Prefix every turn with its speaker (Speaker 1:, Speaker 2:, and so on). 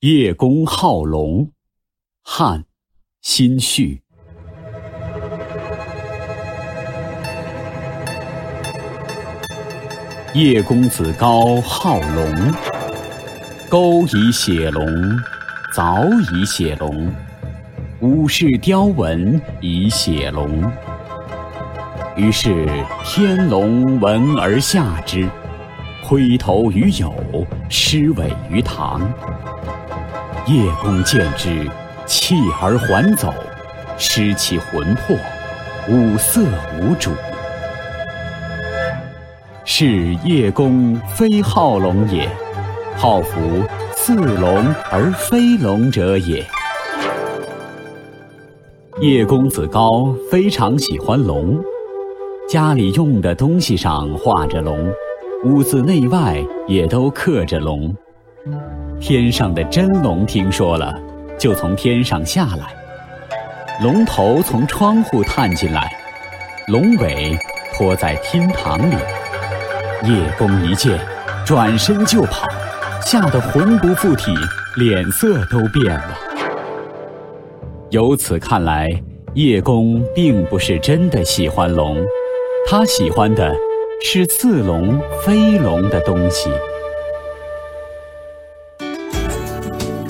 Speaker 1: 叶公好龙，汉，辛绪。叶公子高好龙，钩以写龙，凿以写龙，武士雕纹以写龙。于是天龙闻而下之，挥头于友，狮尾于堂。叶公见之，弃而还走，失其魂魄，五色无主。是叶公非好龙也，好夫似龙而非龙者也。叶公子高非常喜欢龙，家里用的东西上画着龙，屋子内外也都刻着龙。天上的真龙听说了，就从天上下来。龙头从窗户探进来，龙尾拖在厅堂里。叶公一见，转身就跑，吓得魂不附体，脸色都变了。由此看来，叶公并不是真的喜欢龙，他喜欢的是似龙非龙的东西。